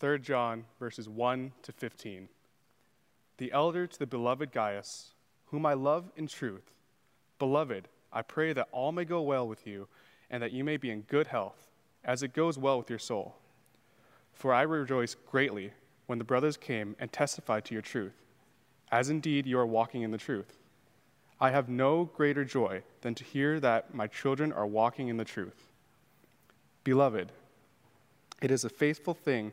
3 John verses 1 to 15. The elder to the beloved Gaius, whom I love in truth. Beloved, I pray that all may go well with you, and that you may be in good health, as it goes well with your soul. For I rejoice greatly when the brothers came and testified to your truth, as indeed you are walking in the truth. I have no greater joy than to hear that my children are walking in the truth. Beloved, it is a faithful thing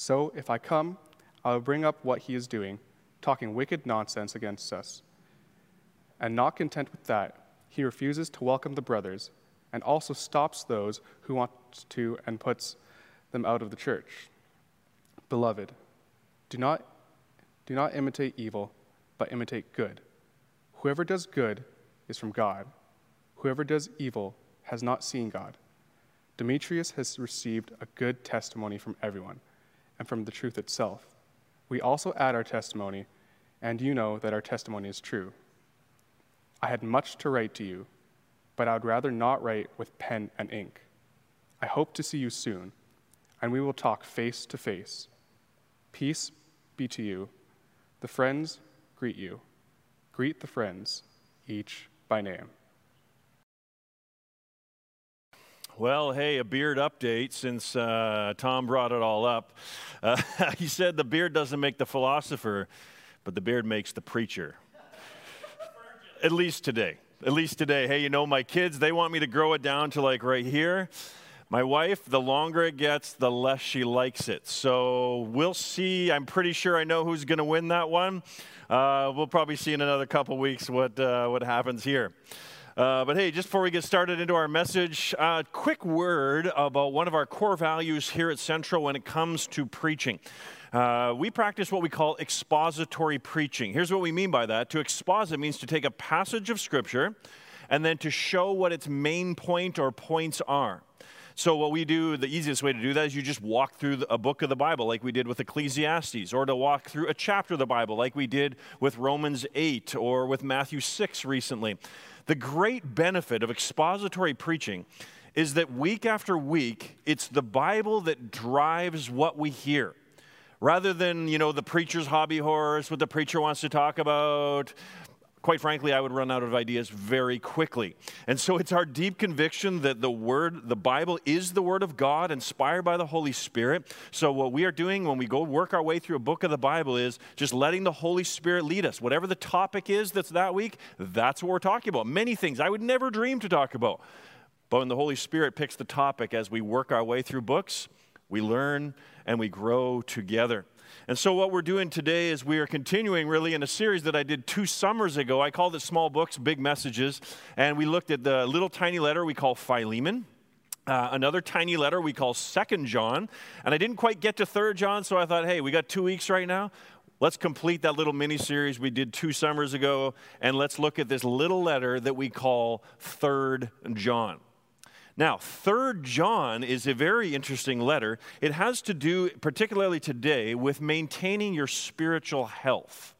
So, if I come, I will bring up what he is doing, talking wicked nonsense against us. And not content with that, he refuses to welcome the brothers and also stops those who want to and puts them out of the church. Beloved, do not, do not imitate evil, but imitate good. Whoever does good is from God. Whoever does evil has not seen God. Demetrius has received a good testimony from everyone and from the truth itself. We also add our testimony, and you know that our testimony is true. I had much to write to you, but I would rather not write with pen and ink. I hope to see you soon, and we will talk face to face. Peace be to you. The friends greet you. Greet the friends, each by name. Well, hey, a beard update since uh, Tom brought it all up. Uh, he said the beard doesn't make the philosopher, but the beard makes the preacher. At least today. At least today. Hey, you know, my kids, they want me to grow it down to like right here. My wife, the longer it gets, the less she likes it. So we'll see. I'm pretty sure I know who's going to win that one. Uh, we'll probably see in another couple weeks what, uh, what happens here. Uh, but hey, just before we get started into our message, a uh, quick word about one of our core values here at Central when it comes to preaching. Uh, we practice what we call expository preaching. Here's what we mean by that to exposit means to take a passage of Scripture and then to show what its main point or points are. So, what we do, the easiest way to do that is you just walk through a book of the Bible, like we did with Ecclesiastes, or to walk through a chapter of the Bible, like we did with Romans 8 or with Matthew 6 recently. The great benefit of expository preaching is that week after week, it's the Bible that drives what we hear. Rather than, you know, the preacher's hobby horse, what the preacher wants to talk about, quite frankly, I would run out of ideas very quickly. And so it's our deep conviction that the Word, the Bible, is the Word of God, inspired by the Holy Spirit. So what we are doing when we go work our way through a book of the Bible is just letting the Holy Spirit lead us. Whatever the topic is that's that week, that's what we're talking about. Many things I would never dream to talk about. But when the Holy Spirit picks the topic as we work our way through books, we learn and we grow together. And so, what we're doing today is we are continuing really in a series that I did two summers ago. I called it Small Books, Big Messages. And we looked at the little tiny letter we call Philemon. Uh, another tiny letter we call Second John, and I didn't quite get to Third John, so I thought, hey, we got two weeks right now. Let's complete that little mini series we did two summers ago, and let's look at this little letter that we call Third John. Now, Third John is a very interesting letter. It has to do, particularly today, with maintaining your spiritual health.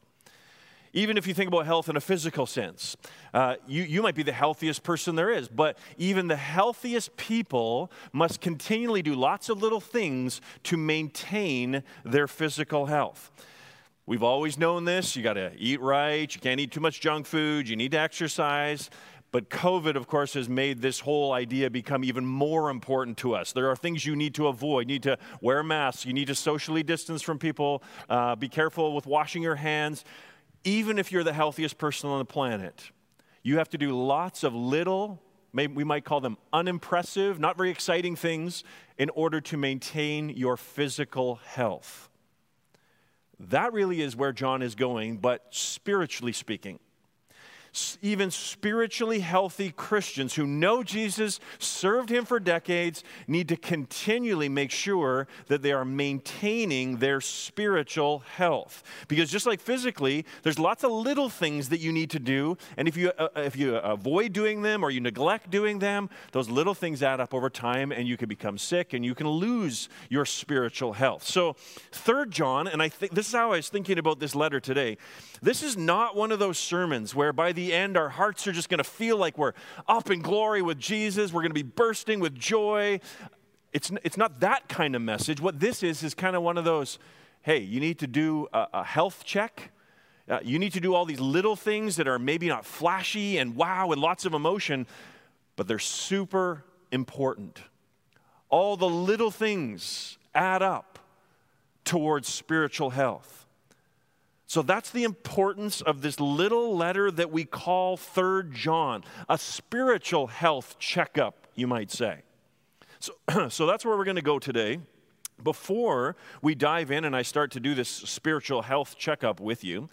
Even if you think about health in a physical sense, uh, you, you might be the healthiest person there is, but even the healthiest people must continually do lots of little things to maintain their physical health. We've always known this. You got to eat right. You can't eat too much junk food. You need to exercise. But COVID, of course, has made this whole idea become even more important to us. There are things you need to avoid. You need to wear masks. You need to socially distance from people. Uh, be careful with washing your hands. Even if you're the healthiest person on the planet, you have to do lots of little, maybe we might call them unimpressive, not very exciting things in order to maintain your physical health. That really is where John is going, but spiritually speaking. Even spiritually healthy Christians who know Jesus, served him for decades, need to continually make sure that they are maintaining their spiritual health. Because just like physically, there's lots of little things that you need to do, and if you, uh, uh if you avoid doing them or you neglect doing them, those little things add up over time and you can become sick and you can lose your spiritual health. So, third John, and I think this is how I was thinking about this letter today. This is not one of those sermons where by the end our hearts are just going to feel like we're up in glory with Jesus, we're going to be bursting with joy. It's, it's not that kind of message. What this is, is kind of one of those hey, you need to do a, a health check. Uh, you need to do all these little things that are maybe not flashy and wow and lots of emotion, but they're super important. All the little things add up towards spiritual health. So that's the importance of this little letter that we call Third John, a spiritual health checkup, you might say. So, so that's where we're going to go today. Before we dive in and I start to do this spiritual health checkup with you,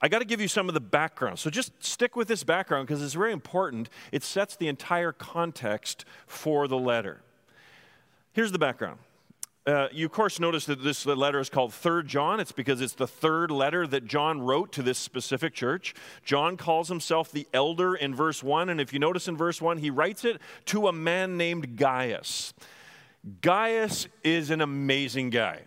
I got to give you some of the background. So just stick with this background because it's very important. It sets the entire context for the letter. Here's the background uh, you, of course, notice that this letter is called Third John. It's because it's the third letter that John wrote to this specific church. John calls himself the elder in verse 1. And if you notice in verse 1, he writes it to a man named Gaius. Gaius is an amazing guy.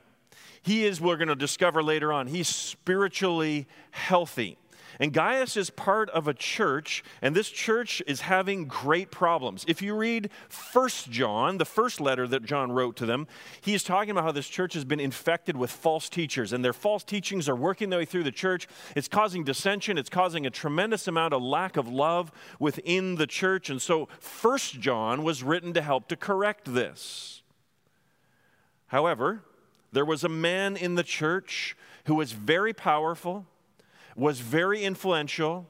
He is, we're going to discover later on, he's spiritually healthy. And Gaius is part of a church, and this church is having great problems. If you read First John, the first letter that John wrote to them, he's talking about how this church has been infected with false teachers, and their false teachings are working their way through the church. It's causing dissension, it's causing a tremendous amount of lack of love within the church. And so First John was written to help to correct this. However, there was a man in the church who was very powerful was very influential,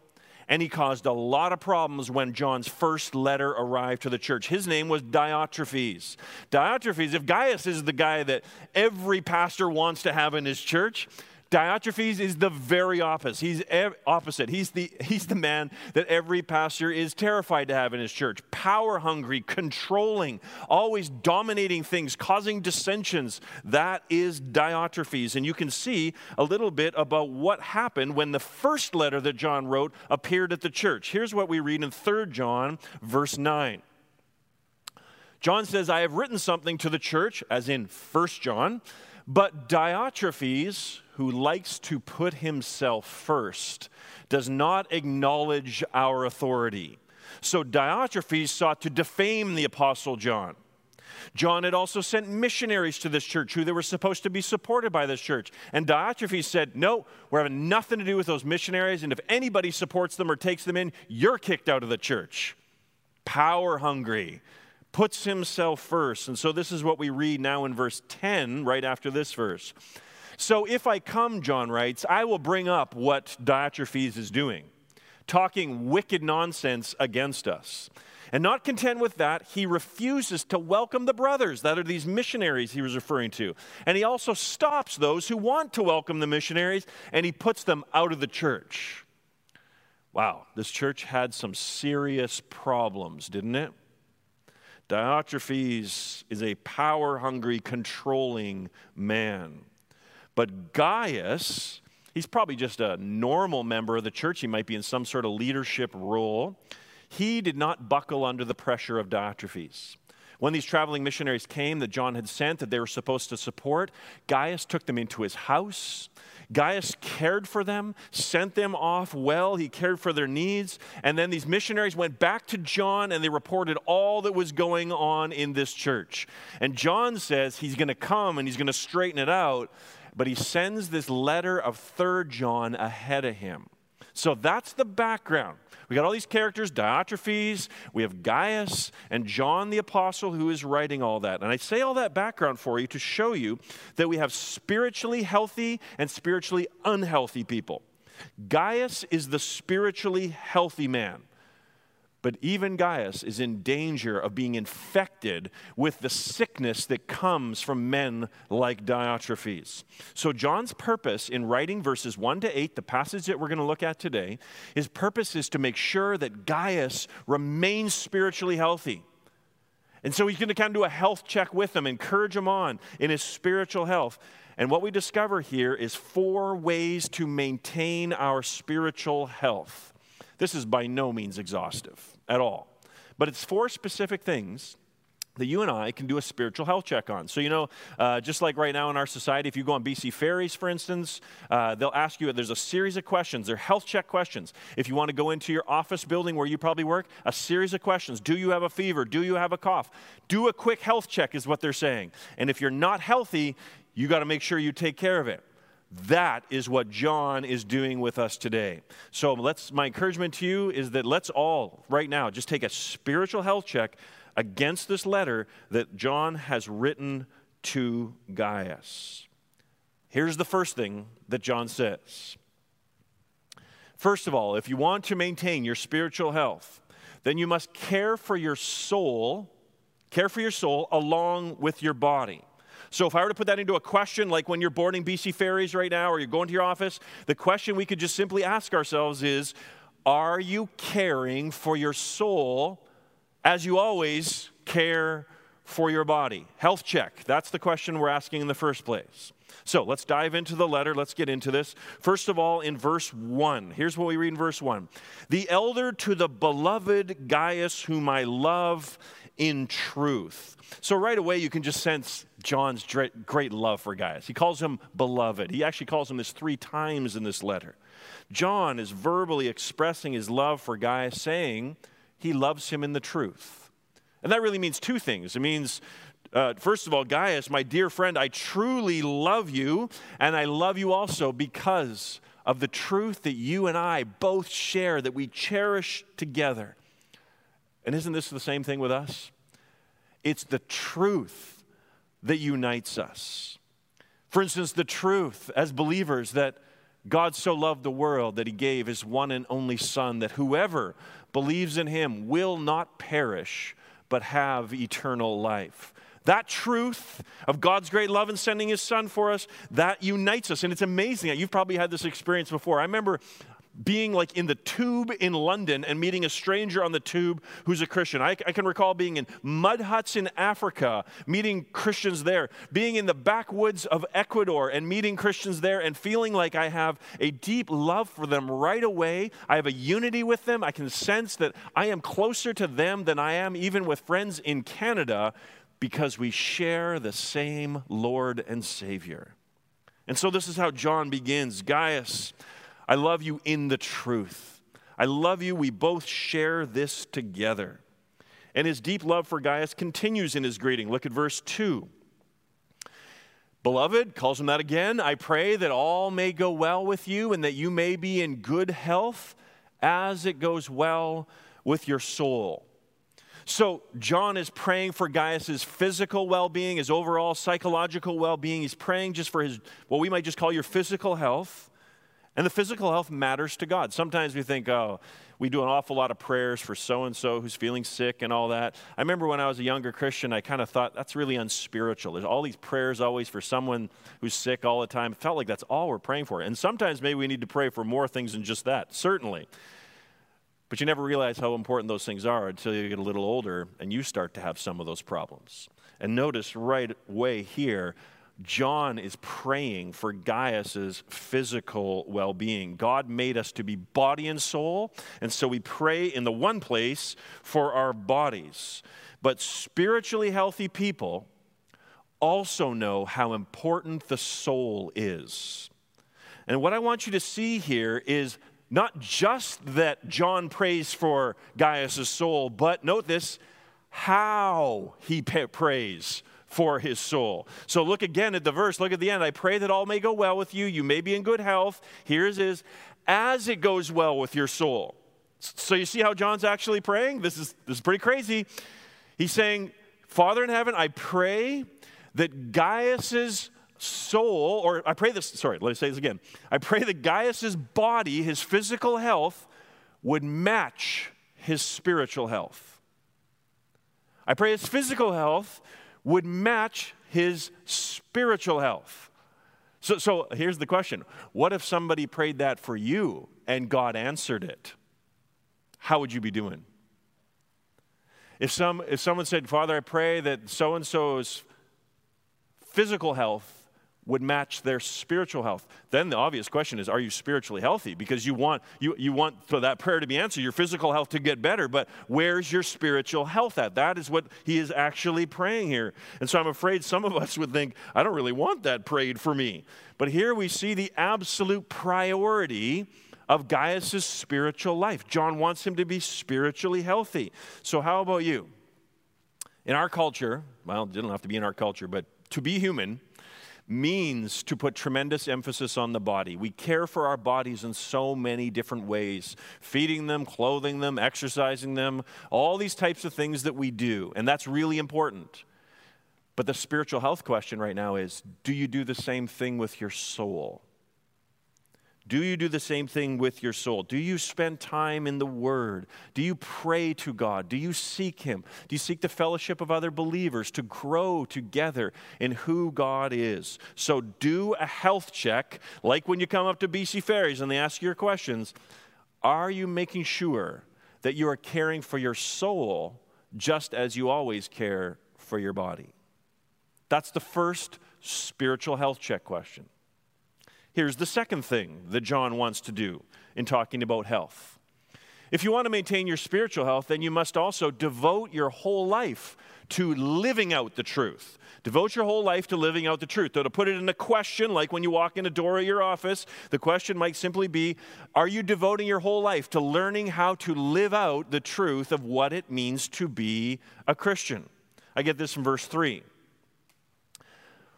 and he caused a lot of problems when John's first letter arrived to the church. His name was Diotrephes. Diotrephes, if Gaius is the guy that every pastor wants to have in his church, Diotrephes is the very opposite. He's opposite. He's the, he's the man that every pastor is terrified to have in his church. Power hungry, controlling, always dominating things, causing dissensions. That is Diotrephes. And you can see a little bit about what happened when the first letter that John wrote appeared at the church. Here's what we read in 3 John, verse 9. John says, I have written something to the church, as in 1 John, but Diotrephes, who likes to put himself first, does not acknowledge our authority. So Diotrephes sought to defame the Apostle John. John had also sent missionaries to this church who they were supposed to be supported by this church. And Diotrephes said, No, we're having nothing to do with those missionaries. And if anybody supports them or takes them in, you're kicked out of the church. Power hungry, puts himself first. And so this is what we read now in verse 10, right after this verse. So if I come, John writes, I will bring up what Diotrephes is doing, talking wicked nonsense against us. And not content with that, he refuses to welcome the brothers, that are these missionaries he was referring to. And he also stops those who want to welcome the missionaries and he puts them out of the church. Wow, this church had some serious problems, didn't it? Diotrephes is a power hungry, controlling man. But Gaius, he's probably just a normal member of the church. He might be in some sort of leadership role. He did not buckle under the pressure of Diotrephes. When these traveling missionaries came that John had sent that they were supposed to support, Gaius took them into his house. Gaius cared for them, sent them off well. He cared for their needs. And then these missionaries went back to John and they reported all that was going on in this church. And John says he's going to come and he's going to straighten it out but he sends this letter of Third John ahead of him. So that's the background. We got all these characters Diotrephes, we have Gaius, and John the Apostle who is writing all that. And I say all that background for you to show you that we have spiritually healthy and spiritually unhealthy people. Gaius is the spiritually healthy man. But even Gaius is in danger of being infected with the sickness that comes from men like Diotrephes. So, John's purpose in writing verses 1 to 8, the passage that we're going to look at today, his purpose is to make sure that Gaius remains spiritually healthy. And so he's going to kind of do a health check with him, encourage him on in his spiritual health. And what we discover here is four ways to maintain our spiritual health. This is by no means exhaustive at all, but it's four specific things that you and I can do a spiritual health check on. So, you know, uh, just like right now in our society, if you go on BC Ferries, for instance, uh, they'll ask you, there's a series of questions. They're health check questions. If you want to go into your office building where you probably work, a series of questions. Do you have a fever? Do you have a cough? Do a quick health check, is what they're saying. And if you're not healthy, you got to make sure you take care of it. That is what John is doing with us today. So let's my encouragement to you is that let's all right now just take a spiritual health check against this letter that John has written to Gaius. Here's the first thing that John says. First of all, if you want to maintain your spiritual health, then you must care for your soul, care for your soul along with your body. So, if I were to put that into a question, like when you're boarding BC ferries right now or you're going to your office, the question we could just simply ask ourselves is Are you caring for your soul as you always care for your body? Health check. That's the question we're asking in the first place. So let's dive into the letter. Let's get into this. First of all, in verse 1, here's what we read in verse 1 The elder to the beloved Gaius, whom I love in truth. So right away, you can just sense John's great love for Gaius. He calls him beloved. He actually calls him this three times in this letter. John is verbally expressing his love for Gaius, saying he loves him in the truth. And that really means two things. It means, uh, first of all, Gaius, my dear friend, I truly love you, and I love you also because of the truth that you and I both share, that we cherish together. And isn't this the same thing with us? It's the truth that unites us. For instance, the truth as believers that God so loved the world that he gave his one and only Son, that whoever believes in him will not perish, but have eternal life. That truth of God's great love in sending his son for us, that unites us. And it's amazing. You've probably had this experience before. I remember being like in the tube in London and meeting a stranger on the tube who's a Christian. I, I, can recall being in mud huts in Africa, meeting Christians there, being in the backwoods of Ecuador and meeting Christians there, and feeling like I have a deep love for them right away. I have a unity with them. I can sense that I am closer to them than I am even with friends in Canada because we share the same Lord and Savior. And so this is how John begins Gaius. I love you in the truth. I love you. We both share this together. And his deep love for Gaius continues in his greeting. Look at verse 2. Beloved, calls him that again. I pray that all may go well with you and that you may be in good health as it goes well with your soul. So, John is praying for Gaius's physical well being, his overall psychological well being. He's praying just for his, what we might just call your physical health. And the physical health matters to God. Sometimes we think, oh, we do an awful lot of prayers for so and so who's feeling sick and all that. I remember when I was a younger Christian, I kind of thought that's really unspiritual. There's all these prayers always for someone who's sick all the time. It felt like that's all we're praying for. And sometimes maybe we need to pray for more things than just that, certainly. But you never realize how important those things are until you get a little older and you start to have some of those problems. And notice right away here, John is praying for Gaius's physical well being. God made us to be body and soul, and so we pray in the one place for our bodies. But spiritually healthy people also know how important the soul is. And what I want you to see here is not just that John prays for Gaius' soul, but note this how he prays for his soul. So look again at the verse. Look at the end. I pray that all may go well with you. You may be in good health. Here's is as it goes well with your soul. So you see how John's actually praying? This is this is pretty crazy. He's saying, Father in heaven, I pray that Gaius's soul, or I pray this, sorry, let me say this again. I pray that Gaius's body, his physical health, would match his spiritual health. I pray his physical health would match his spiritual health. So, so here's the question What if somebody prayed that for you and God answered it? How would you be doing? If, some, if someone said, Father, I pray that so and so's physical health would match their spiritual health. Then the obvious question is, are you spiritually healthy? Because you want, you, you want for that prayer to be answered, your physical health to get better, but where's your spiritual health at? That is what he is actually praying here. And so I'm afraid some of us would think, I don't really want that prayed for me. But here we see the absolute priority of Gaius's spiritual life. John wants him to be spiritually healthy. So how about you? In our culture, well, it didn't have to be in our culture, but to be human, means to put tremendous emphasis on the body. We care for our bodies in so many different ways feeding them, clothing them, exercising them, all these types of things that we do. And that's really important. But the spiritual health question right now is do you do the same thing with your soul? Do you do the same thing with your soul? Do you spend time in the Word? Do you pray to God? Do you seek Him? Do you seek the fellowship of other believers to grow together in who God is? So do a health check, like when you come up to BC Ferries and they ask you your questions. Are you making sure that you are caring for your soul just as you always care for your body? That's the first spiritual health check question. Here's the second thing that John wants to do in talking about health. If you want to maintain your spiritual health, then you must also devote your whole life to living out the truth. Devote your whole life to living out the truth. So, to put it in a question, like when you walk in a door at your office, the question might simply be Are you devoting your whole life to learning how to live out the truth of what it means to be a Christian? I get this from verse 3.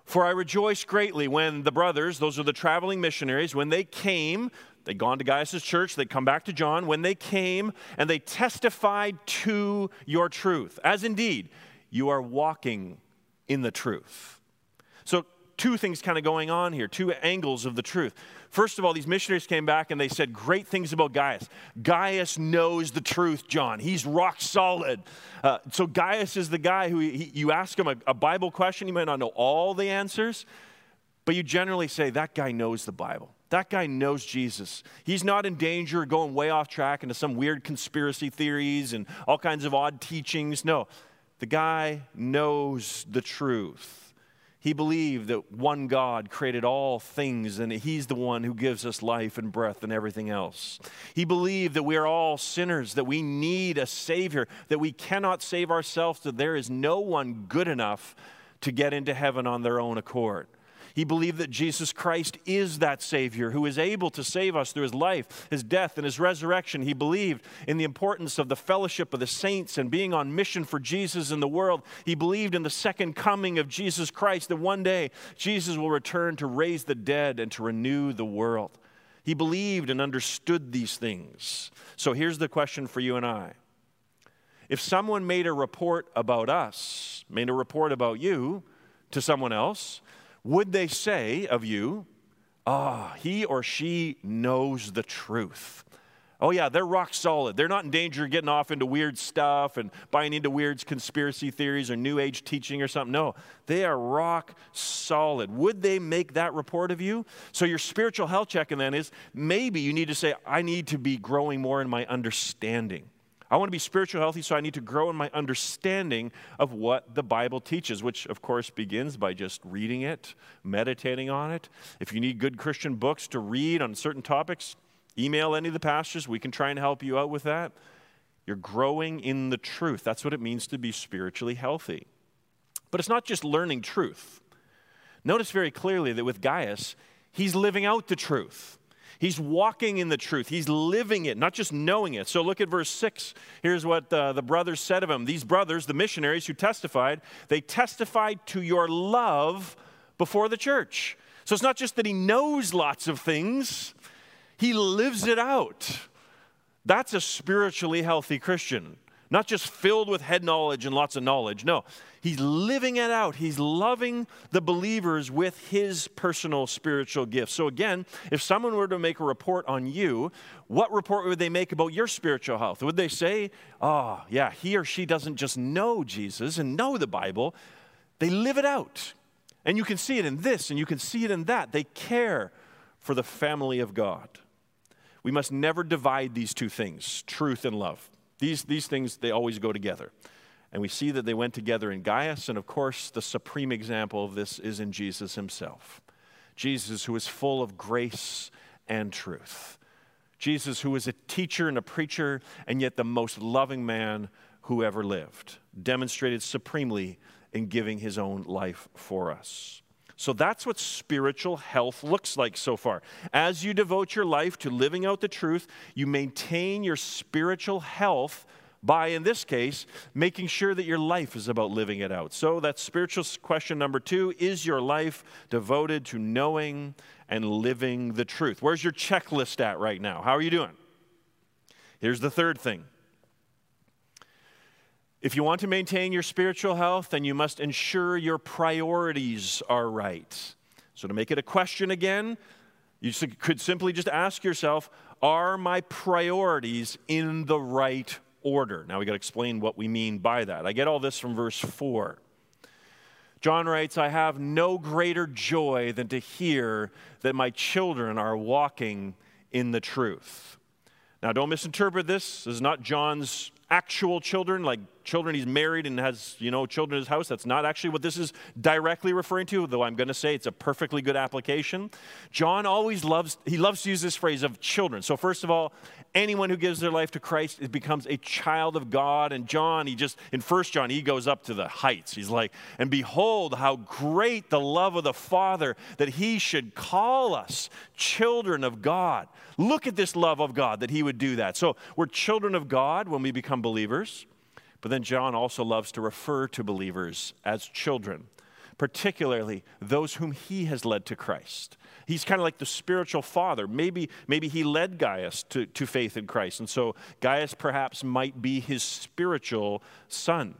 For I rejoiced greatly when the brothers, those are the traveling missionaries, when they came, they'd gone to Gaius' church, they'd come back to John, when they came and they testified to your truth, as indeed you are walking in the truth. Two things kind of going on here, two angles of the truth. First of all, these missionaries came back and they said great things about Gaius. Gaius knows the truth, John. He's rock solid. Uh, so Gaius is the guy who he, you ask him a, a Bible question, he might not know all the answers, but you generally say, that guy knows the Bible. That guy knows Jesus. He's not in danger of going way off track into some weird conspiracy theories and all kinds of odd teachings. No, the guy knows the truth. He believed that one God created all things and He's the one who gives us life and breath and everything else. He believed that we are all sinners, that we need a Savior, that we cannot save ourselves, that there is no one good enough to get into heaven on their own accord. He believed that Jesus Christ is that Savior who is able to save us through his life, his death, and his resurrection. He believed in the importance of the fellowship of the saints and being on mission for Jesus in the world. He believed in the second coming of Jesus Christ, that one day Jesus will return to raise the dead and to renew the world. He believed and understood these things. So here's the question for you and I. If someone made a report about us, made a report about you to someone else, would they say of you, ah, oh, he or she knows the truth? Oh, yeah, they're rock solid. They're not in danger of getting off into weird stuff and buying into weird conspiracy theories or New Age teaching or something. No, they are rock solid. Would they make that report of you? So, your spiritual health check, and then is maybe you need to say, I need to be growing more in my understanding. I want to be spiritually healthy, so I need to grow in my understanding of what the Bible teaches, which, of course, begins by just reading it, meditating on it. If you need good Christian books to read on certain topics, email any of the pastors. We can try and help you out with that. You're growing in the truth. That's what it means to be spiritually healthy. But it's not just learning truth. Notice very clearly that with Gaius, he's living out the truth. He's walking in the truth. He's living it, not just knowing it. So look at verse 6. Here's what uh, the brothers said of him. These brothers, the missionaries who testified, they testified to your love before the church. So it's not just that he knows lots of things, he lives it out. That's a spiritually healthy Christian. Not just filled with head knowledge and lots of knowledge. No, he's living it out. He's loving the believers with his personal spiritual gifts. So, again, if someone were to make a report on you, what report would they make about your spiritual health? Would they say, oh, yeah, he or she doesn't just know Jesus and know the Bible, they live it out. And you can see it in this and you can see it in that. They care for the family of God. We must never divide these two things truth and love. These, these things, they always go together. And we see that they went together in Gaius, and of course, the supreme example of this is in Jesus himself. Jesus, who is full of grace and truth. Jesus, who is a teacher and a preacher, and yet the most loving man who ever lived, demonstrated supremely in giving his own life for us. So that's what spiritual health looks like so far. As you devote your life to living out the truth, you maintain your spiritual health by, in this case, making sure that your life is about living it out. So that's spiritual question number two Is your life devoted to knowing and living the truth? Where's your checklist at right now? How are you doing? Here's the third thing if you want to maintain your spiritual health, then you must ensure your priorities are right. So, to make it a question again, you could simply just ask yourself Are my priorities in the right order? Now, we got to explain what we mean by that. I get all this from verse 4. John writes, I have no greater joy than to hear that my children are walking in the truth. Now, don't misinterpret this. This is not John's actual children, like children he's married and has, you know, children in his house. That's not actually what this is directly referring to, though I'm going to say it's a perfectly good application. John always loves, he loves to use this phrase of children. So, first of all, anyone who gives their life to Christ becomes a child of God. And John, he just, in First John, he goes up to the heights. He's like, and behold, how great the love of the Father that he should call us children of God. Look at this love of God that he would do that. So, we're children of God when we become believers. But then John also loves to refer to believers as children, particularly those whom he has led to Christ. He's kind of like the spiritual father. Maybe, maybe he led Gaius to, to faith in Christ. And so Gaius perhaps might be his spiritual son.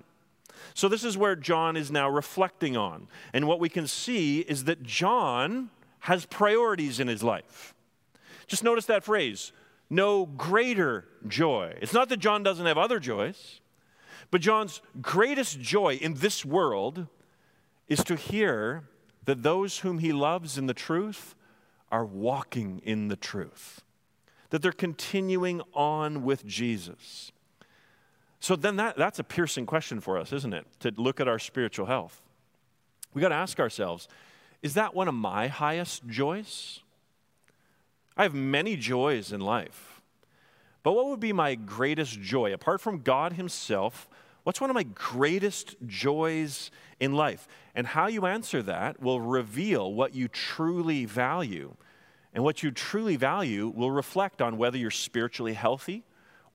So this is where John is now reflecting on. And what we can see is that John has priorities in his life. Just notice that phrase no greater joy. It's not that John doesn't have other joys. But John's greatest joy in this world is to hear that those whom he loves in the truth are walking in the truth, that they're continuing on with Jesus. So then that, that's a piercing question for us, isn't it? To look at our spiritual health. We got to ask ourselves is that one of my highest joys? I have many joys in life. But what would be my greatest joy, apart from God Himself? What's one of my greatest joys in life? And how you answer that will reveal what you truly value. And what you truly value will reflect on whether you're spiritually healthy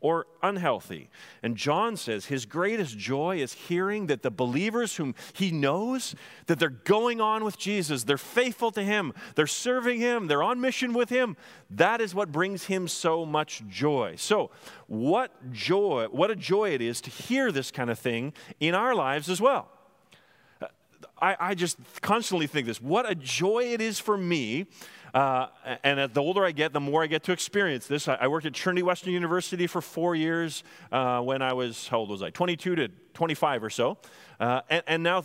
or unhealthy. And John says his greatest joy is hearing that the believers whom he knows that they're going on with Jesus, they're faithful to him, they're serving him, they're on mission with him. That is what brings him so much joy. So, what joy, what a joy it is to hear this kind of thing in our lives as well. Uh, I, I just constantly think this what a joy it is for me uh, and the older I get, the more I get to experience this. I, I worked at Trinity Western University for four years uh, when I was, how old was I? 22 to 25 or so. Uh, and, and, now,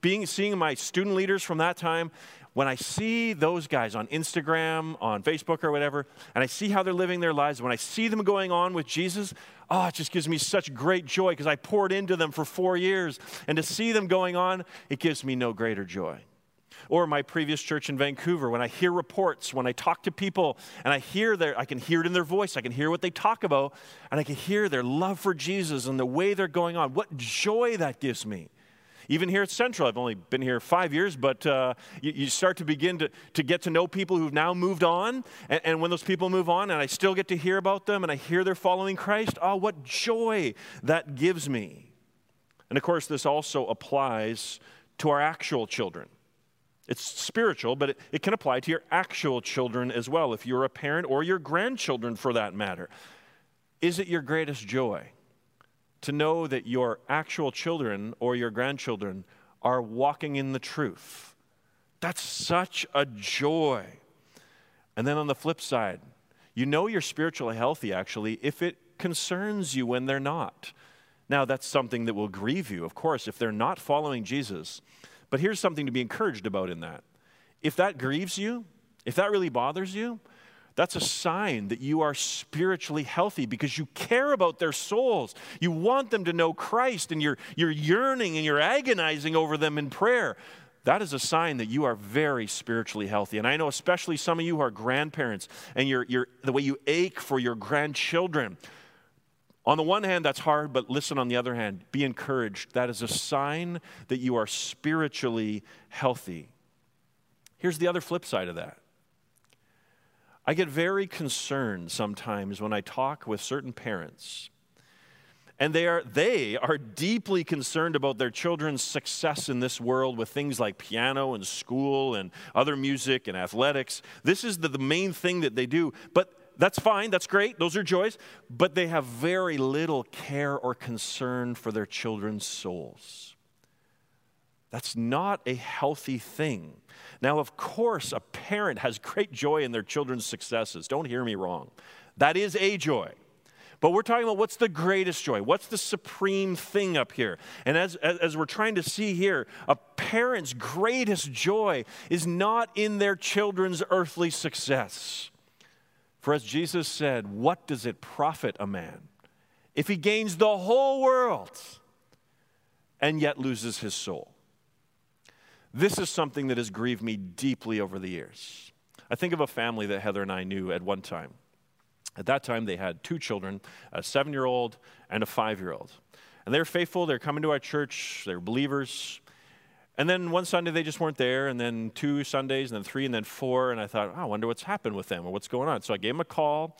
being, seeing my student leaders from that time, when I see those guys on Instagram, on Facebook, or whatever, and I see how they're living their lives, when I see them going on with Jesus, oh, it just gives me such great joy because I poured into them for four years. And to see them going on, it gives me no greater joy or my previous church in Vancouver, when I hear reports, when I talk to people and I hear their, I can hear it in their voice, I can hear what they talk about, and I can hear their love for Jesus and the way they're going on. What joy that gives me. Even here at Central, I've only been here five years, but uh, you, you, start to begin to, to get to know people who've now moved on. And, and when those people move on, and I still get to hear about them and I hear they're following Christ, oh, what joy that gives me. And of course, this also applies to our actual children. It's spiritual, but it, it, can apply to your actual children as well, if you're a parent or your grandchildren for that matter. Is it your greatest joy to know that your actual children or your grandchildren are walking in the truth. That's such a joy. And then on the flip side, you know you're spiritually healthy actually if it concerns you when they're not. Now, that's something that will grieve you, of course, if they're not following Jesus. But here's something to be encouraged about in that. If that grieves you, if that really bothers you, that's a sign that you are spiritually healthy because you care about their souls. You want them to know Christ and you're, you're yearning and you're agonizing over them in prayer. That is a sign that you are very spiritually healthy. And I know, especially some of you who are grandparents and you're, you're, the way you ache for your grandchildren. On the one hand, that's hard, but listen, on the other hand, be encouraged. That is a sign that you are spiritually healthy. Here's the other flip side of that I get very concerned sometimes when I talk with certain parents. And they are, they are deeply concerned about their children's success in this world with things like piano and school and other music and athletics. This is the, the main thing that they do. But that's fine, that's great, those are joys. But they have very little care or concern for their children's souls. That's not a healthy thing. Now, of course, a parent has great joy in their children's successes. Don't hear me wrong. That is a joy. But we're talking about what's the greatest joy? What's the supreme thing up here? And as, as, as, we're trying to see here, a parent's greatest joy is not in their children's earthly success. For as Jesus said, what does it profit a man if he gains the whole world and yet loses his soul? This is something that has grieved me deeply over the years. I think of a family that Heather and I knew at one time. At that time, they had two children a seven year old and a five year old. And they were faithful, they were coming to our church, they were believers. And then one Sunday they just weren't there, and then two Sundays, and then three, and then four. And I thought, oh, I wonder what's happened with them or what's going on. So I gave them a call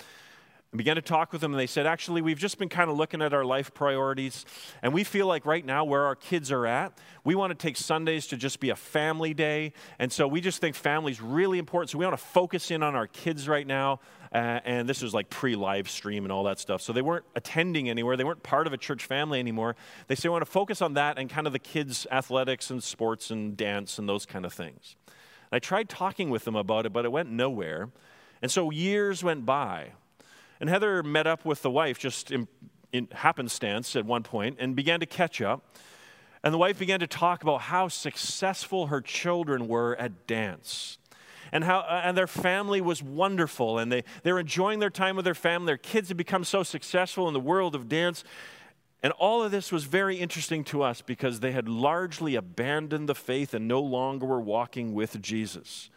began to talk with them, and they said, Actually, we've just been kind of looking at our life priorities, and we feel like right now, where our kids are at, we want to take Sundays to just be a family day. And so we just think family is really important. So we want to focus in on our kids right now. Uh, and this was like pre live stream and all that stuff. So they weren't attending anywhere, they weren't part of a church family anymore. They said, We want to focus on that and kind of the kids' athletics and sports and dance and those kind of things. And I tried talking with them about it, but it went nowhere. And so years went by. And Heather met up with the wife just in, in happenstance at one point and began to catch up. And the wife began to talk about how successful her children were at dance. And how uh, and their family was wonderful, and they, they're enjoying their time with their family. Their kids have become so successful in the world of dance. And all of this was very interesting to us because they had largely abandoned the faith and no longer were walking with Jesus.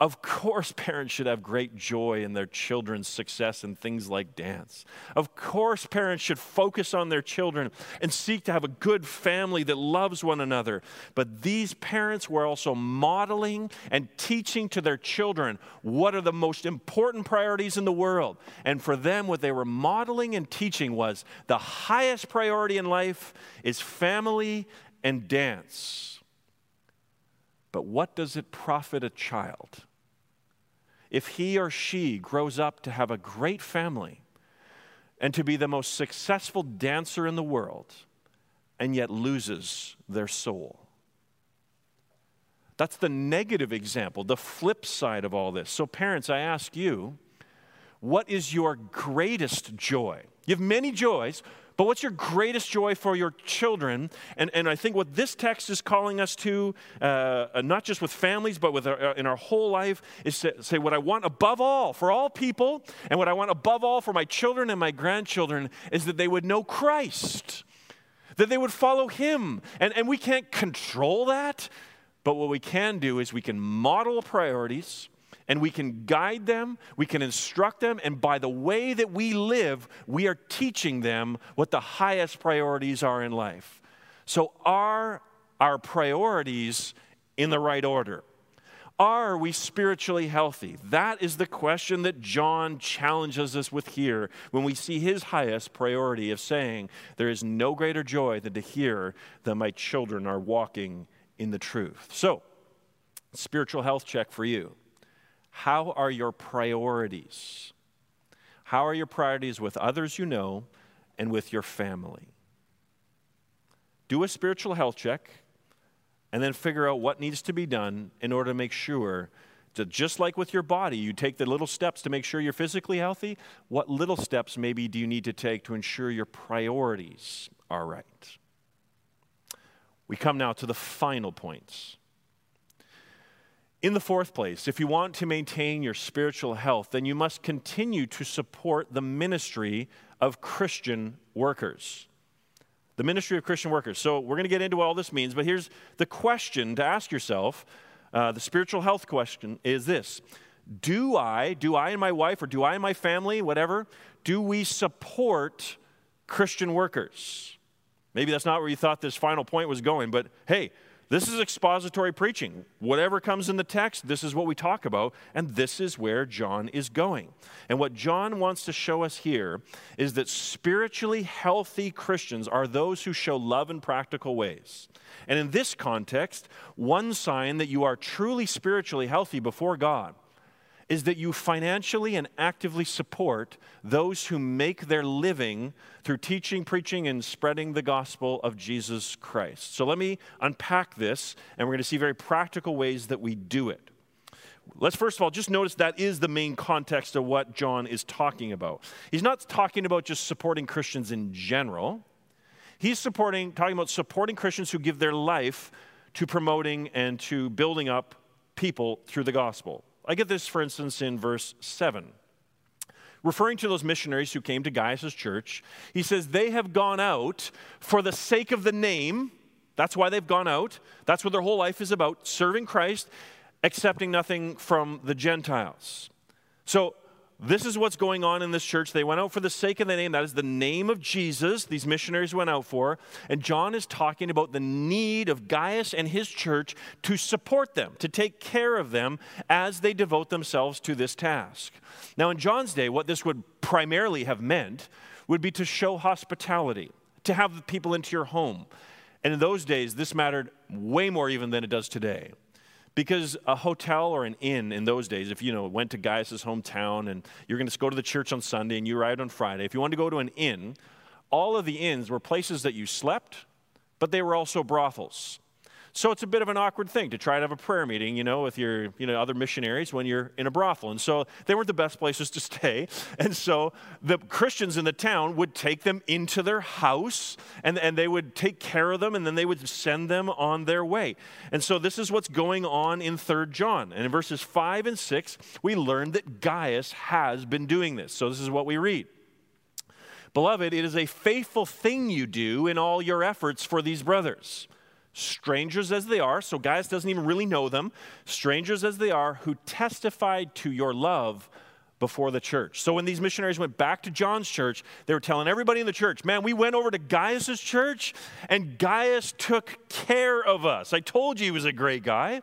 Of course, parents should have great joy in their children's success in things like dance. Of course, parents should focus on their children and seek to have a good family that loves one another. But these parents were also modeling and teaching to their children what are the most important priorities in the world. And for them, what they were modeling and teaching was the highest priority in life is family and dance. But what does it profit a child? If he or she grows up to have a great family and to be the most successful dancer in the world and yet loses their soul. That's the negative example, the flip side of all this. So, parents, I ask you, what is your greatest joy? You have many joys, but what's your greatest joy for your children? And, and I think what this text is calling us to, uh, not just with families, but with our, uh, in our whole life, is to say what I want above all for all people, and what I want above all for my children and my grandchildren is that they would know Christ, that they would follow Him. And, and we can't control that, but what we can do is we can model priorities and we can guide them, we can instruct them, and by the way that we live, we are teaching them what the highest priorities are in life. So, are our priorities in the right order? Are we spiritually healthy? That is the question that John challenges us with here when we see his highest priority of saying, There is no greater joy than to hear that my children are walking in the truth. So, spiritual health check for you. How are your priorities? How are your priorities with others you know and with your family. Do a spiritual health check and then figure out what needs to be done in order to make sure that just like with your body, you take the little steps to make sure you're physically healthy. What little steps maybe do you need to take to ensure your priorities are right? We come now to the final points. In the fourth place, if you want to maintain your spiritual health, then you must continue to support the ministry of Christian workers. The ministry of Christian workers. So, we're going to get into what all this means, but here's the question to ask yourself uh, the spiritual health question is this Do I, do I and my wife, or do I and my family, whatever, do we support Christian workers? Maybe that's not where you thought this final point was going, but hey, this is expository preaching. Whatever comes in the text, this is what we talk about, and this is where John is going. And what John wants to show us here is that spiritually healthy Christians are those who show love in practical ways. And in this context, one sign that you are truly spiritually healthy before God is that you financially and actively support those who make their living through teaching, preaching, and spreading the gospel of Jesus Christ. So let me unpack this, and we're going to see very practical ways that we do it. Let's first of all just notice that is the main context of what John is talking about. He's not talking about just supporting Christians in general. He's supporting talking about supporting Christians who give their life to promoting and to building up people through the gospel. I get this, for instance, in verse 7. Referring to those missionaries who came to Gaius' church, he says, They have gone out for the sake of the name. That's why they've gone out. That's what their whole life is about serving Christ, accepting nothing from the Gentiles. So this is what's going on in this church. They went out for the sake of the name. That is the name of Jesus, these missionaries went out for. And John is talking about the need of Gaius and his church to support them, to take care of them as they devote themselves to this task. Now, in John's day, what this would primarily have meant would be to show hospitality, to have the people into your home. And in those days, this mattered way more even than it does today. Because a hotel or an inn in those days, if you know went to Gaius' hometown and you're going to go to the church on Sunday and you arrived on Friday, if you wanted to go to an inn, all of the inns were places that you slept, but they were also brothels. So it's a bit of an awkward thing to try to have a prayer meeting, you know, with your, you know, other missionaries when you're in a brothel. And so they weren't the best places to stay. And so the Christians in the town would take them into their house and, and they would take care of them and then they would send them on their way. And so this is what's going on in 3rd John. And in verses 5 and 6, we learn that Gaius has been doing this. So this is what we read. Beloved, it is a faithful thing you do in all your efforts for these brothers strangers as they are, so Gaius doesn't even really know them, strangers as they are, who testified to your love before the church. So when these missionaries went back to John's church, they were telling everybody in the church, man, we went over to Gaius's church and Gaius took care of us. I told you he was a great guy.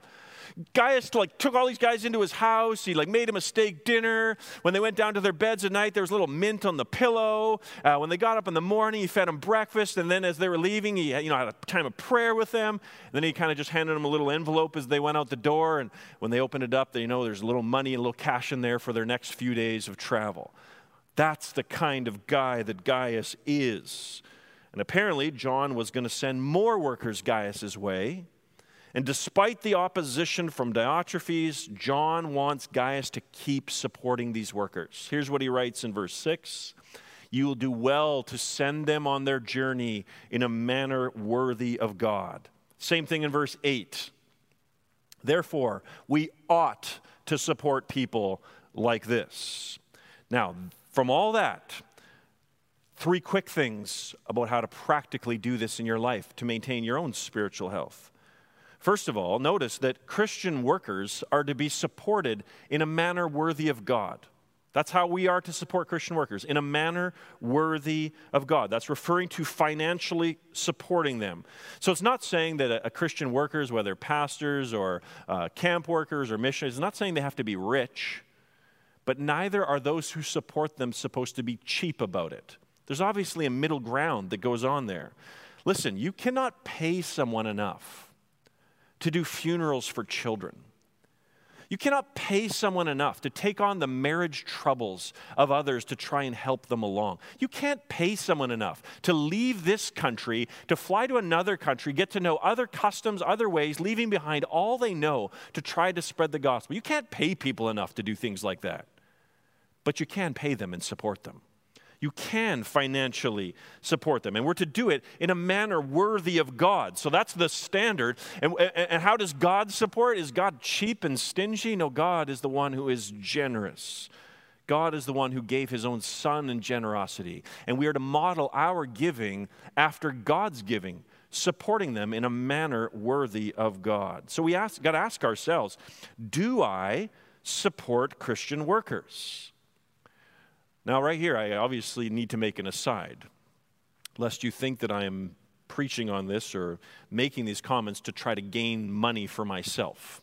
Gaius like took all these guys into his house. He like made a steak dinner. When they went down to their beds at night, there was a little mint on the pillow. Uh, when they got up in the morning, he fed them breakfast. And then as they were leaving, he you know had a time of prayer with them. And then he kind of just handed them a little envelope as they went out the door. And when they opened it up, they you know there's a little money, a little cash in there for their next few days of travel. That's the kind of guy that Gaius is. And apparently, John was going to send more workers Gaius's way and despite the opposition from Diotrephes, John wants Gaius to keep supporting these workers. Here's what he writes in verse 6 You will do well to send them on their journey in a manner worthy of God. Same thing in verse 8. Therefore, we ought to support people like this. Now, from all that, three quick things about how to practically do this in your life to maintain your own spiritual health. First of all, notice that Christian workers are to be supported in a manner worthy of God. That's how we are to support Christian workers, in a manner worthy of God. That's referring to financially supporting them. So it's not saying that a, a Christian workers, whether pastors or uh, camp workers or missionaries, it's not saying they have to be rich, but neither are those who support them supposed to be cheap about it. There's obviously a middle ground that goes on there. Listen, you cannot pay someone enough to do funerals for children. You cannot pay someone enough to take on the marriage troubles of others to try and help them along. You can't pay someone enough to leave this country, to fly to another country, get to know other customs, other ways, leaving behind all they know to try to spread the gospel. You can't pay people enough to do things like that, but you can pay them and support them you can financially support them. And we're to do it in a manner worthy of God. So that's the standard. And, and how does God support? Is God cheap and stingy? No, God is the one who is generous. God is the one who gave his own son in generosity. And we are to model our giving after God's giving, supporting them in a manner worthy of God. So we got to ask ourselves do I support Christian workers? Now, right here, I obviously need to make an aside, lest you think that I am preaching on this or making these comments to try to gain money for myself.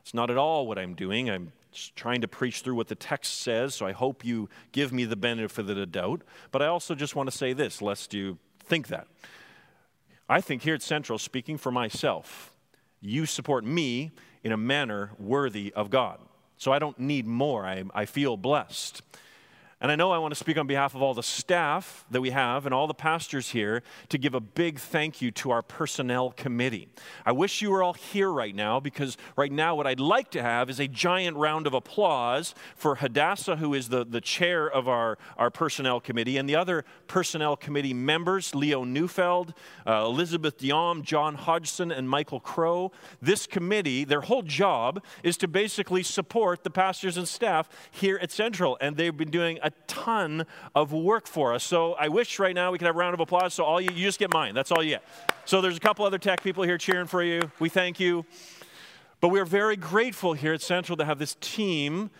It's not at all what I'm doing. I'm trying to preach through what the text says, so I hope you give me the benefit of the doubt. But I also just want to say this, lest you think that. I think here at Central, speaking for myself, you support me in a manner worthy of God. So I don't need more. I, I feel blessed. And I know I want to speak on behalf of all the staff that we have and all the pastors here to give a big thank you to our personnel committee. I wish you were all here right now because right now what I'd like to have is a giant round of applause for Hadassah, who is the, the chair of our, our personnel committee, and the other personnel committee members, Leo Neufeld, uh, Elizabeth Diom, John Hodgson, and Michael Crow. This committee, their whole job is to basically support the pastors and staff here at Central, and they've been doing a ton of work for us. So I wish right now we could have a round of applause. So all you, you just get mine. That's all you get. So there's a couple other tech people here cheering for you. We thank you. But we're very grateful here at Central to have this team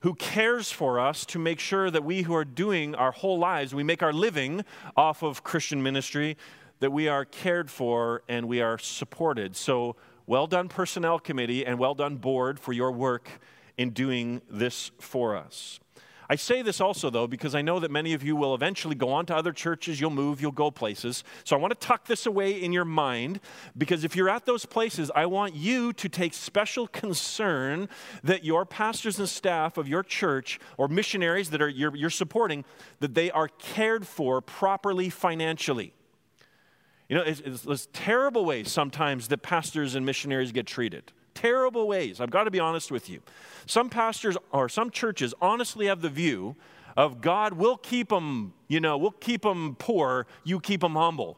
who cares for us to make sure that we who are doing our whole lives, we make our living off of Christian ministry, that we are cared for and we are supported. So well done, Personnel Committee, and well done, Board, for your work in doing this for us. I say this also, though, because I know that many of you will eventually go on to other churches, you'll move, you'll go places. So I want to tuck this away in your mind because if you're at those places, I want you to take special concern that your pastors and staff of your church or missionaries that are, you're, you're supporting, that they are cared for properly financially. You know, it's, it's, it's terrible ways sometimes that pastors and missionaries get treated terrible ways. I've got to be honest with you. Some pastors or some churches honestly have the view of God, we'll keep them, you know, we'll keep them poor, you keep them humble.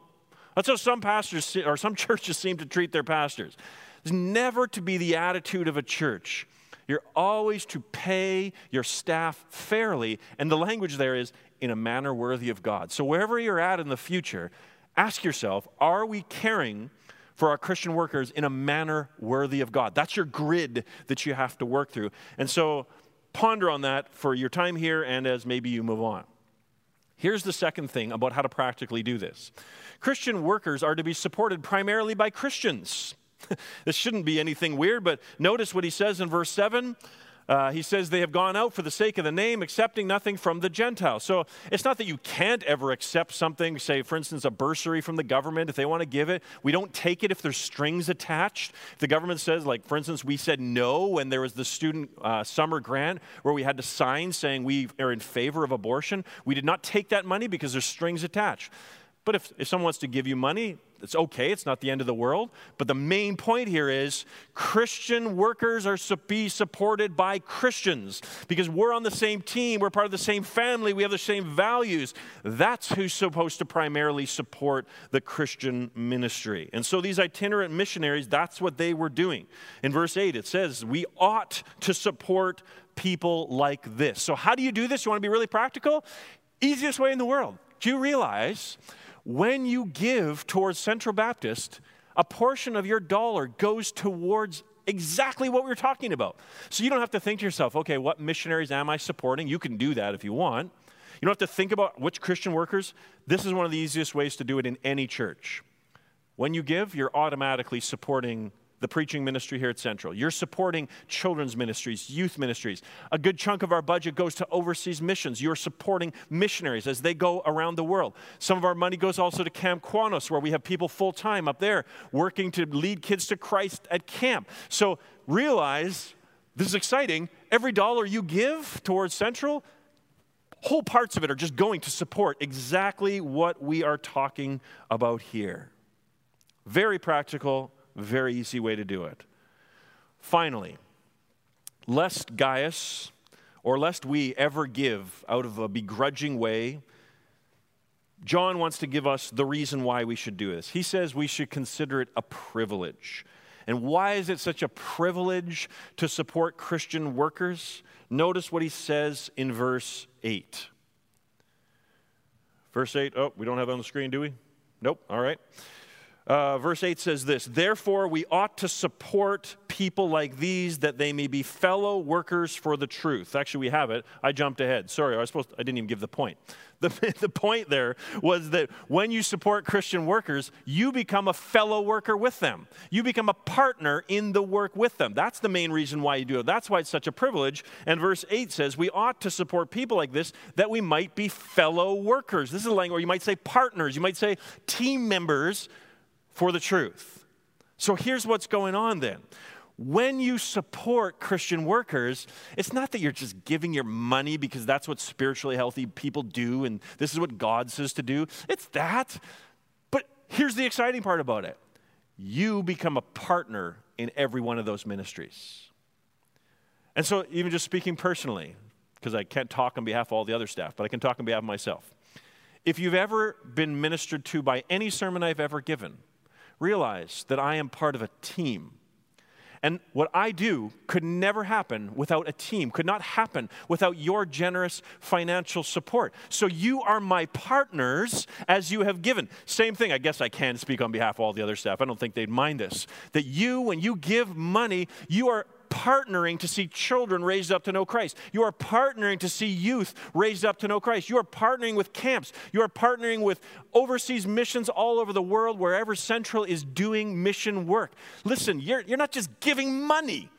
That's how some pastors or some churches seem to treat their pastors. It's never to be the attitude of a church. You're always to pay your staff fairly, and the language there is in a manner worthy of God. So, wherever you're at in the future, ask yourself are we caring for our Christian workers in a manner worthy of God. That's your grid that you have to work through. And so ponder on that for your time here and as maybe you move on. Here's the second thing about how to practically do this Christian workers are to be supported primarily by Christians. this shouldn't be anything weird, but notice what he says in verse 7 uh, he says they have gone out for the sake of the name, accepting nothing from the Gentiles. So it's not that you can't ever accept something, say, for instance, a bursary from the government if they want to give it. We don't take it if there's strings attached. If the government says, like, for instance, we said no when there was the student uh, summer grant where we had to sign saying we are in favor of abortion, we did not take that money because there's strings attached. But if, if someone wants to give you money, it's okay, it's not the end of the world. But the main point here is Christian workers are to be supported by Christians because we're on the same team, we're part of the same family, we have the same values. That's who's supposed to primarily support the Christian ministry. And so these itinerant missionaries, that's what they were doing. In verse 8, it says, We ought to support people like this. So, how do you do this? You want to be really practical? Easiest way in the world. Do you realize when you give towards Central Baptist, a portion of your dollar goes towards exactly what we are talking about. So you don't have to think to yourself, okay, what missionaries am I supporting? You can do that if you want. You don't have to think about which Christian workers. This is one of the easiest ways to do it in any church. When you give, you're automatically supporting the preaching ministry here at Central. You're supporting children's ministries, youth ministries. A good chunk of our budget goes to overseas missions. You're supporting missionaries as they go around the world. Some of our money goes also to Camp Quanos, where we have people full time up there working to lead kids to Christ at camp. So realize This is exciting. Every dollar you give towards Central, whole parts of it are just going to support exactly what we are talking about here. Very practical, very easy way to do it. Finally, lest Gaius or lest we ever give out of a begrudging way, John wants to give us the reason why we should do this. He says we should consider it a privilege. And why is it such a privilege to support Christian workers? Notice what he says in verse 8. Verse 8, oh, we don't have it on the screen, do we? Nope, all right. Uh, verse 8 says this Therefore, we ought to support people like these that they may be fellow workers for the truth. Actually, we have it. I jumped ahead. Sorry, I was supposed to, I didn't even give the point. The, the point there was that when you support Christian workers, you become a fellow worker with them. You become a partner in the work with them. That's the main reason why you do it. That's why it's such a privilege. And verse 8 says, We ought to support people like this that we might be fellow workers. This is a language where you might say partners, you might say team members for the truth. So here's what's going on then. When you support Christian workers, it's not that you're just giving your money because that's what spiritually healthy people do and this is what God says to do. It's that. But here's the exciting part about it you become a partner in every one of those ministries. And so, even just speaking personally, because I can't talk on behalf of all the other staff, but I can talk on behalf of myself. If you've ever been ministered to by any sermon I've ever given, realize that I am part of a team. And what I do could never happen without a team, could not happen without your generous financial support. So you are my partners as you have given. Same thing, I guess I can speak on behalf of all the other staff. I don't think they'd mind this. That you, when you give money, you are partnering to see children raised up to know Christ. You are partnering to see youth raised up to know Christ. You are partnering with camps. You are partnering with overseas missions all over the world, wherever Central is doing mission work. Listen, you're, you're not just giving money.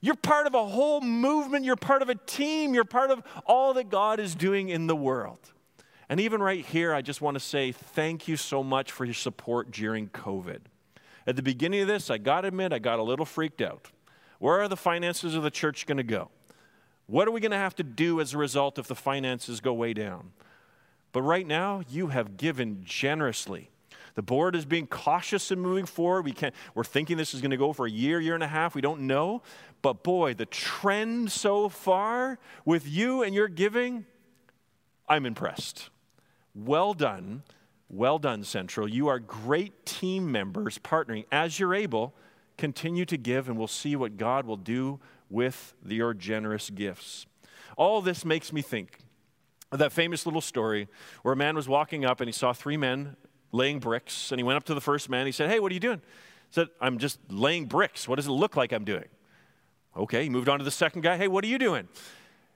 You're part of a whole movement. You're part of a team. You're part of all that God is doing in the world. And even right here, I just want to say thank you so much for your support during COVID. At the beginning of this, I got to admit, I got a little freaked out. Where are the finances of the church going to go? What are we going to have to do as a result if the finances go way down? But right now, you have given generously. The board is being cautious in moving forward. We can't, we're thinking this is going to go for a year, year and a half. We don't know. But boy, the trend so far with you and your giving, I'm impressed. Well done. Well done, Central. You are great team members partnering as you're able continue to give, and we'll see what God will do with your generous gifts. All this makes me think of that famous little story where a man was walking up and he saw three men laying bricks, and he went up to the first man. He said, Hey, what are you doing? He said, I'm just laying bricks. What does it look like I'm doing? Okay, he moved on to the second guy. Hey, what are you doing?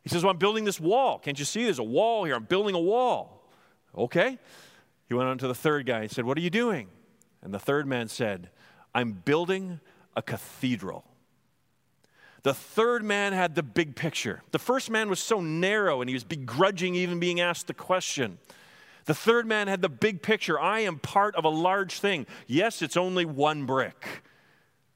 He says, Well, I'm building this wall. Can't you see there's a wall here? I'm building a wall. Okay. He went on to the third guy. He said, What are you doing? And the third man said, I'm building a cathedral. The third man had the big picture. The first man was so narrow and he was begrudging even being asked the question. The third man had the big picture. I am part of a large thing. Yes, it's only one brick,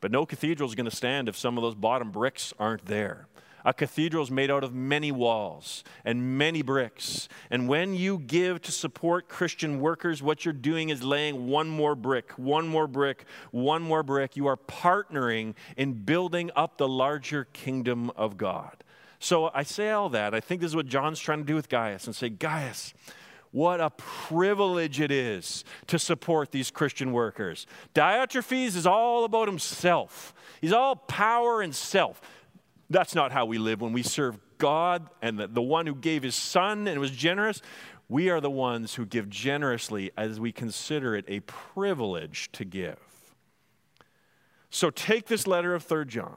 but no cathedral is going to stand if some of those bottom bricks aren't there. A cathedral is made out of many walls and many bricks. And when you give to support Christian workers, what you're doing is laying one more brick, one more brick, one more brick. You are partnering in building up the larger kingdom of God. So I say all that. I think this is what John's trying to do with Gaius and say, Gaius, what a privilege it is to support these Christian workers. Diotrephes is all about himself. He's all power and self. That's not how we live when we serve God and the, the one who gave his son and was generous. We are the ones who give generously as we consider it a privilege to give. So take this letter of 3 John.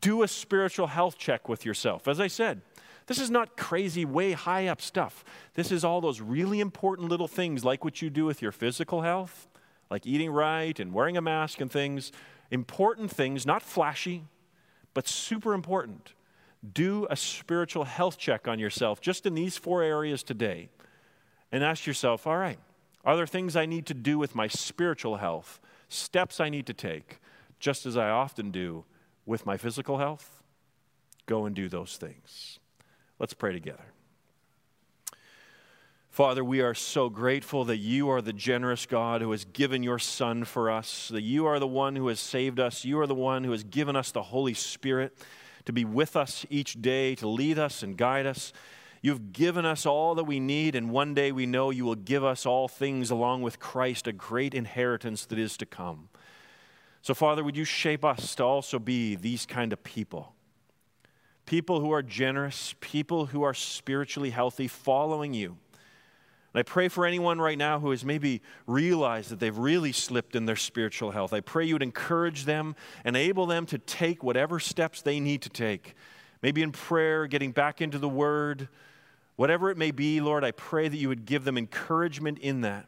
Do a spiritual health check with yourself. As I said, this is not crazy, way high up stuff. This is all those really important little things, like what you do with your physical health, like eating right and wearing a mask and things. Important things, not flashy, but super important. Do a spiritual health check on yourself just in these four areas today and ask yourself all right, are there things I need to do with my spiritual health, steps I need to take, just as I often do with my physical health? go and do those things. Let's pray together. Father, we are so grateful that you are the generous God who has given your Son for us, that you are the one who has saved us, you are the one who has given us the Holy Spirit to be with us each day, to lead us and guide us. You've given us all that we need, and one day we know you will give us all things along with Christ, a great inheritance that is to come. So, Father, would you shape us to also be these kind of people? People who are generous, people who are spiritually healthy, following you. And I pray for anyone right now who has maybe realized that they've really slipped in their spiritual health. I pray you would encourage them, enable them to take whatever steps they need to take. Maybe in prayer, getting back into the Word, whatever it may be, Lord, I pray that you would give them encouragement in that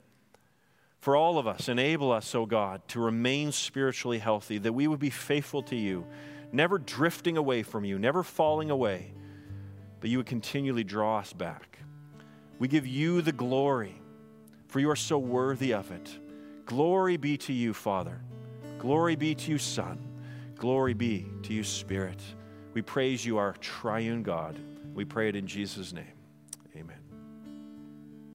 for all of us. Enable us, O oh God, to remain spiritually healthy, that we would be faithful to you, never drifting away from you, never falling away, but you would continually draw us back. We give you the glory, for you are so worthy of it. Glory be to you, Father. Glory be to you, Son. Glory be to you, Spirit. We praise you, our triune God. We pray it in Jesus' name.